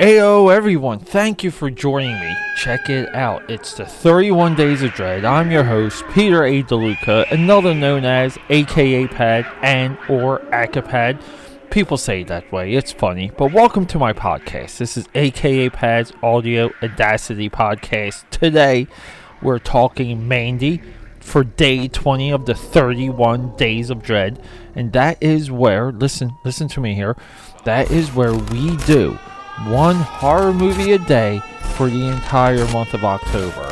Ayo, everyone, thank you for joining me. Check it out. It's the 31 Days of Dread. I'm your host, Peter A. DeLuca, another known as AKA Pad and or Acapad. People say that way, it's funny, but welcome to my podcast. This is AKA Pad's Audio Audacity Podcast. Today, we're talking Mandy for day 20 of the 31 Days of Dread, and that is where, listen, listen to me here, that is where we do one horror movie a day for the entire month of October.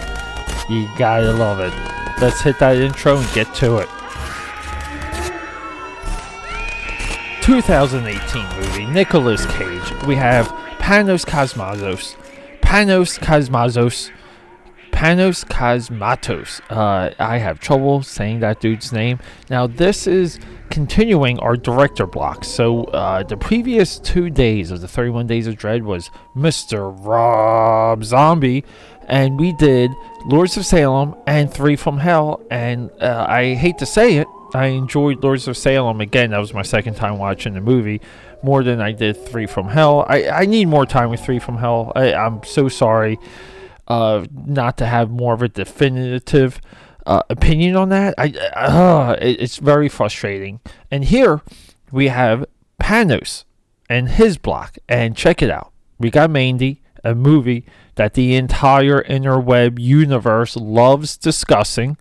You gotta love it. Let's hit that intro and get to it. 2018 movie, Nicolas Cage. We have Panos Cosmatos. Panos Cosmatos. Panos Cosmatos. Uh, I have trouble saying that dude's name. Now, this is continuing our director block. So uh, the previous two days of the 31 Days of Dread was Mr. Rob Zombie, and we did Lords of Salem and Three from Hell. And uh, I hate to say it, I enjoyed Lords of Salem again. That was my second time watching the movie. More than I did Three from Hell. I, I need more time with Three from Hell. I, I'm so sorry uh, not to have more of a definitive uh, opinion on that. I uh, it, it's very frustrating. And here we have Panos and his block, and check it out. We got Mandy, a movie that the entire interweb universe loves discussing,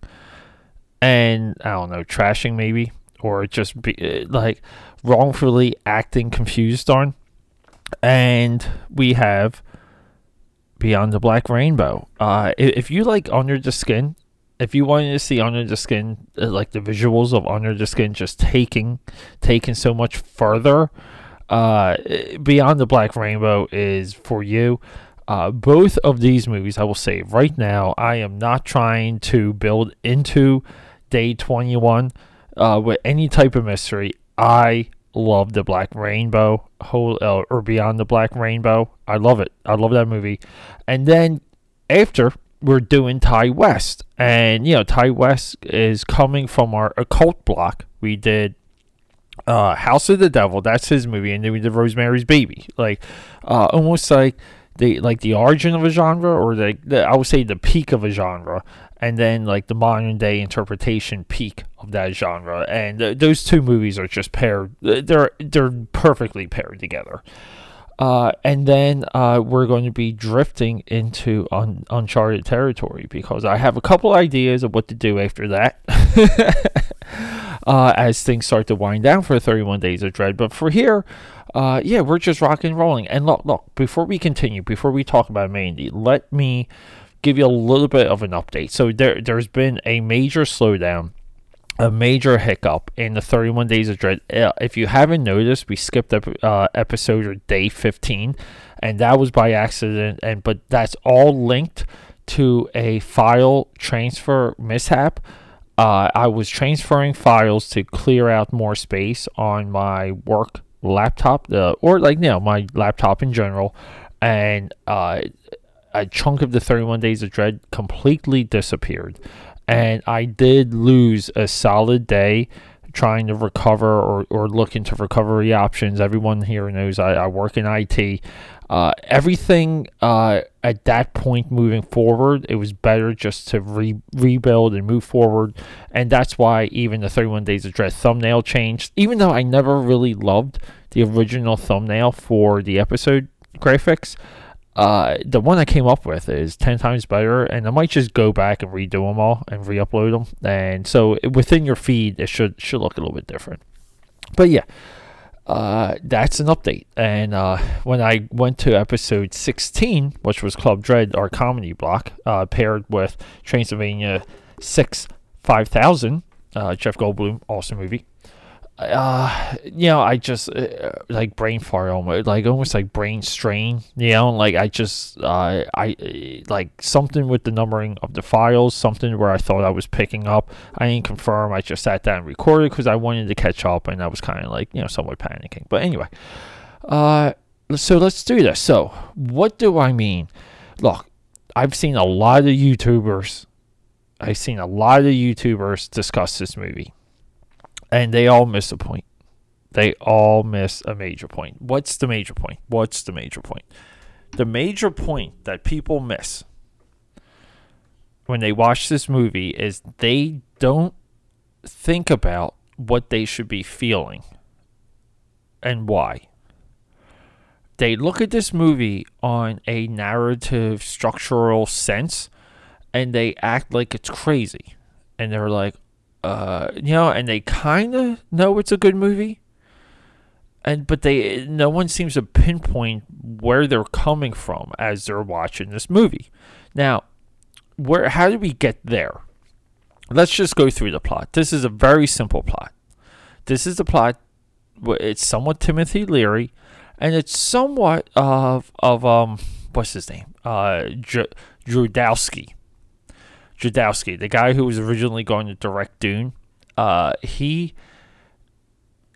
and I don't know, trashing maybe, or just be, uh, like wrongfully acting confused on. And we have Beyond the Black Rainbow. Uh, if you like Under the Skin, if you wanted to see Under the Skin, uh, like the visuals of Under the Skin just taking taking so much further, uh, Beyond the Black Rainbow is for you. Uh, both of these movies, I will say right now, I am not trying to build into day 21 uh, with any type of mystery. I love the Black Rainbow, whole uh, or Beyond the Black Rainbow. I love it. I love that movie. And then after we're doing Ti West. And, you know, Ti West is coming from our occult block. We did uh, House of the Devil, that's his movie, and then we did Rosemary's Baby. Like, uh, almost like the like the origin of a genre, or the, the I would say the peak of a genre, and then like the modern day interpretation peak of that genre. And those two movies are just paired; they're they're perfectly paired together. Uh, and then uh, we're going to be drifting into un- uncharted territory because I have a couple ideas of what to do after that uh, as things start to wind down for 31 Days of Dread. But for here, uh, yeah, we're just rock and rolling. And look, look, before we continue, before we talk about Mandy, let me give you a little bit of an update. So there, there's been a major slowdown a major hiccup in the 31 Days of Dread. Uh, if you haven't noticed, we skipped uh, episode or day 15, and that was by accident. And but that's all linked to a file transfer mishap. Uh, I was transferring files to clear out more space on my work laptop, uh, or like you know my laptop in general, and uh, a chunk of the 31 Days of Dread completely disappeared and I did lose a solid day trying to recover or, or look into recovery options. Everyone here knows I, I work in IT. Uh, everything uh, at that point moving forward, it was better just to re- rebuild and move forward. And that's why even the 31 Days of Dread thumbnail changed. Even though I never really loved the original thumbnail for the episode graphics, uh, the one I came up with is 10 times better, and I might just go back and redo them all and re upload them. And so within your feed, it should, should look a little bit different. But yeah, uh, that's an update. And uh, when I went to episode 16, which was Club Dread, our comedy block, uh, paired with Transylvania 6 5000, uh, Jeff Goldblum, awesome movie uh, you know, I just uh, like brain fart almost, like almost like brain strain. You know, like I just, uh, I like something with the numbering of the files, something where I thought I was picking up. I didn't confirm. I just sat down and recorded because I wanted to catch up, and I was kind of like, you know, somewhat panicking. But anyway, uh, so let's do this. So, what do I mean? Look, I've seen a lot of YouTubers. I've seen a lot of YouTubers discuss this movie and they all miss a point. They all miss a major point. What's the major point? What's the major point? the major point that people miss when they watch this movie is they don't think about what they should be feeling and why. They look at this movie on a narrative structural sense and they act like it's crazy. And they're like, uh, you know, and they kind of know it's a good movie. And but they no one seems to pinpoint where they're coming from as they're watching this movie. Now, where how did we get there? Let's just go through the plot. This is a very simple plot. This is the plot. It's somewhat Timothy Leary, and it's somewhat of of um what's his name? Uh, J- Jodorowsky. Jodorowsky, the guy who was originally going to direct Dune. Uh, he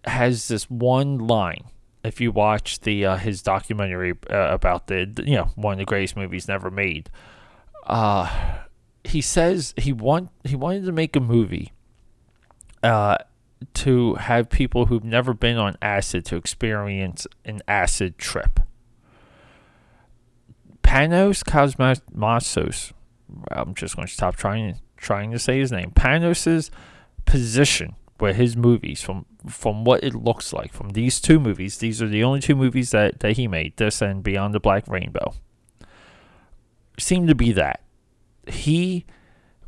has this one line. If you watch the uh, his documentary uh, about the you know one of the greatest movies never made, uh, he says he want he wanted to make a movie uh, to have people who've never been on acid to experience an acid trip. Panos Cosmatos, I'm just going to stop trying trying to say his name. Panos's position with his movies, from from what it looks like, from these two movies, these are the only two movies that, that he made, this and Beyond the Black Rainbow, seem to be that he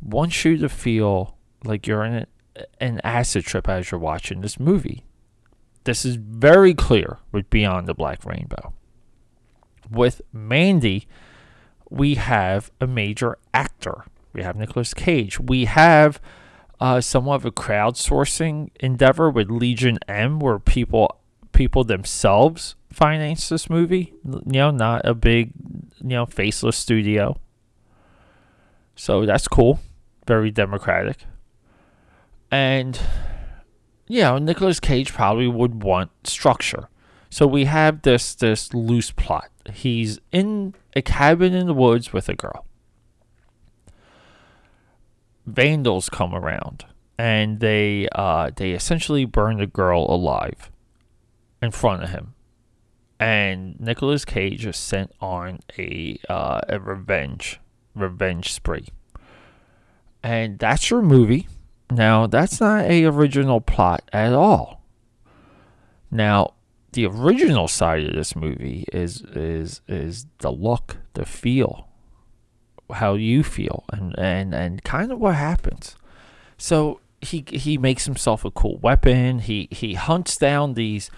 wants you to feel like you're in an acid trip as you're watching this movie. This is very clear with Beyond the Black Rainbow. With Mandy, we have a major actor. We have Nicolas Cage. We have uh, somewhat of a crowdsourcing endeavor with Legion M, where people people themselves finance this movie. You know, not a big, you know, faceless studio. So that's cool. Very democratic. And yeah, Nicolas Cage probably would want structure. So we have this this loose plot. He's in a cabin in the woods with a girl. Vandals come around and they uh, they essentially burn the girl alive in front of him. And Nicolas Cage is sent on a uh, a revenge revenge spree. And that's your movie. Now, that's not a original plot at all. Now, the original side of this movie is is is the look, the feel, how you feel, and and and kind of what happens. So he he makes himself a cool weapon. He he hunts down these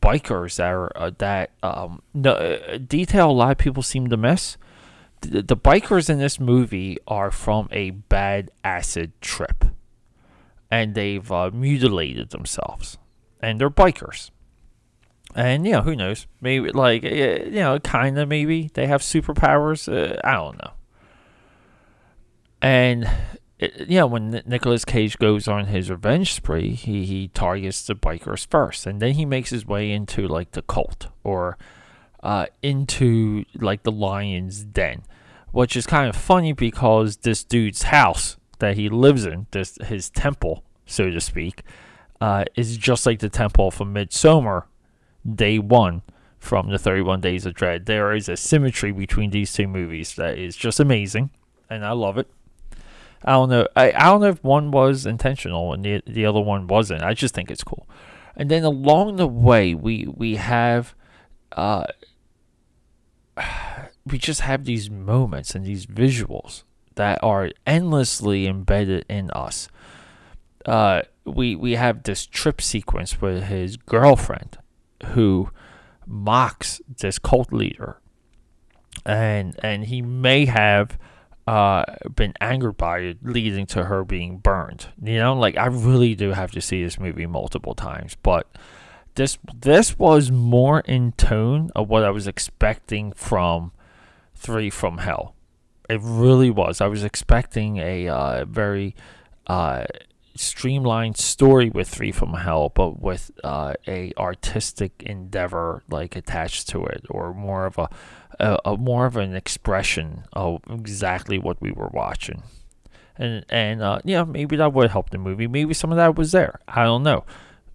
bikers that are uh, that um the uh, detail a lot of people seem to miss the, the bikers in this movie are from a bad acid trip, and they've uh, mutilated themselves, and they're bikers. And you know, who knows? Maybe like you know, kind of maybe they have superpowers. Uh, I don't know. And it, you know, when Nicolas Cage goes on his revenge spree, he he targets the bikers first, and then he makes his way into like the cult or uh, into like the lion's den, which is kind of funny because this dude's house that he lives in, this his temple, so to speak, uh, is just like the temple from Midsommar, day one from the 31 Days of Dread. There is a symmetry between these two movies that is just amazing, and I love it. I don't know. I, I don't know if one was intentional and the the other one wasn't. I just think it's cool. And then along the way, we we have uh, we just have these moments and these visuals that are endlessly embedded in us. Uh, we we have this trip sequence with his girlfriend, who mocks this cult leader, and and he may have uh, been angered by it, leading to her being burned. You know, like I really do have to see this movie multiple times, but this this was more in tone of what I was expecting from Three from Hell. It really was. I was expecting a uh, very uh, streamlined story with Three from Hell, but with uh, a artistic endeavor like attached to it, or more of a, a, a more of an expression of exactly what we were watching and and uh, yeah, maybe that would help the movie. Maybe some of that was there. I don't know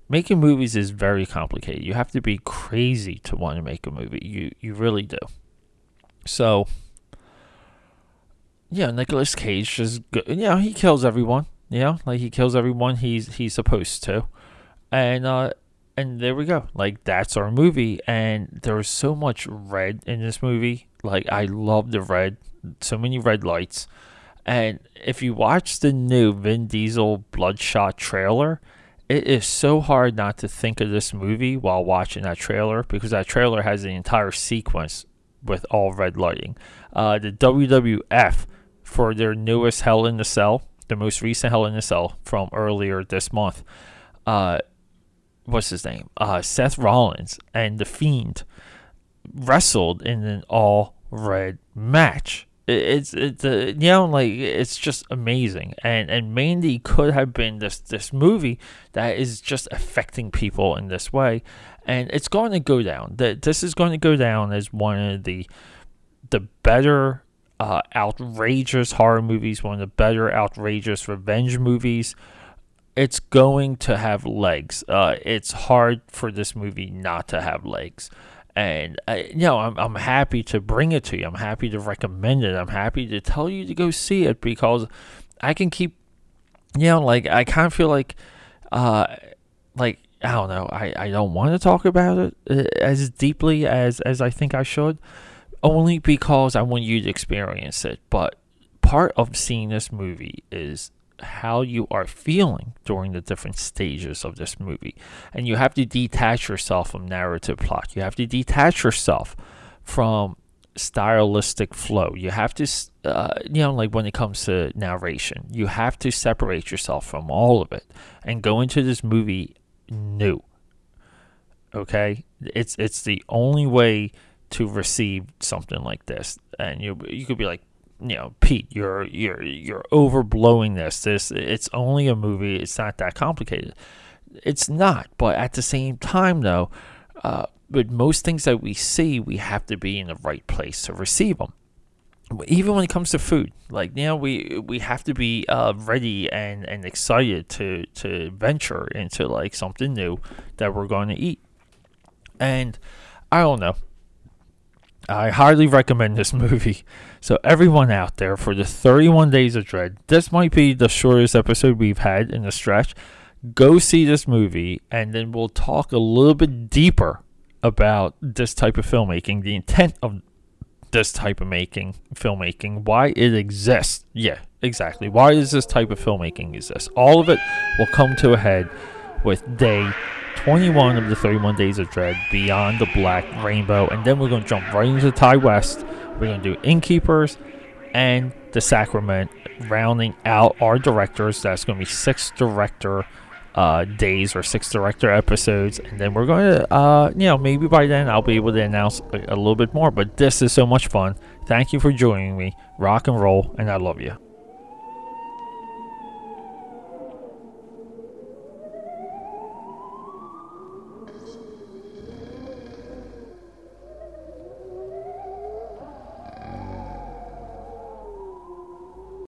making movies is very complicated. You have to be crazy to want to make a movie. You you really do. So, yeah, Nicolas Cage is good. You know, he kills everyone. You know, like he kills everyone he's he's supposed to, and uh, and there we go. Like that's our movie, and there's so much red in this movie. Like I love the red, so many red lights. And if you watch the new Vin Diesel Bloodshot trailer, it is so hard not to think of this movie while watching that trailer because that trailer has the entire sequence with all red lighting. Uh, the WWF for their newest Hell in the Cell, the most recent Hell in the Cell from earlier this month. Uh, what's his name? Uh, Seth Rollins and The Fiend wrestled in an all red match. It's it's uh, you know like it's just amazing, and and Mandy could have been this this movie that is just affecting people in this way, and it's going to go down. That this is going to go down as one of the the better uh, outrageous horror movies, one of the better outrageous revenge movies. It's going to have legs. Uh, it's hard for this movie not to have legs. And uh, you know, I'm I'm happy to bring it to you. I'm happy to recommend it. I'm happy to tell you to go see it because I can keep, you know, like I kind of feel like, uh, like I don't know, I I don't want to talk about it uh, as deeply as as I think I should only because I want you to experience it. But part of seeing this movie is how you are feeling during the different stages of this movie. And you have to detach yourself from narrative plot. You have to detach yourself from stylistic flow. You have to, uh, you know, like when it comes to narration, you have to separate yourself from all of it and go into this movie new. Okay? It's it's the only way to receive something like this, and you you could be like, you know, Pete, you're you're you're overblowing this. This it's only a movie. It's not that complicated. It's not, but at the same time, though, uh, with most things that we see, we have to be in the right place to receive them. Even when it comes to food, like you know, we we have to be uh, ready and, and excited to to venture into like something new that we're going to eat. And I don't know. I highly recommend this movie. So, everyone out there, for the 31 Days of Dread, this might be the shortest episode we've had in a stretch. Go see this movie, and then we'll talk a little bit deeper about this type of filmmaking, the intent of this type of making filmmaking, why it exists. Yeah, exactly. Why does this type of filmmaking exist? All of it will come to a head with day 21 of the 31 Days of Dread, Beyond the Black Rainbow, and then we're going to jump right into Ti West. We're going to do Innkeepers and The Sacrament, rounding out our directors. That's going to be six director uh, days or six director episodes, and then we're going to, uh, you know, maybe by then I'll be able to announce a, a little bit more. But this is so much fun. Thank you for joining me. Rock and roll, and I love you.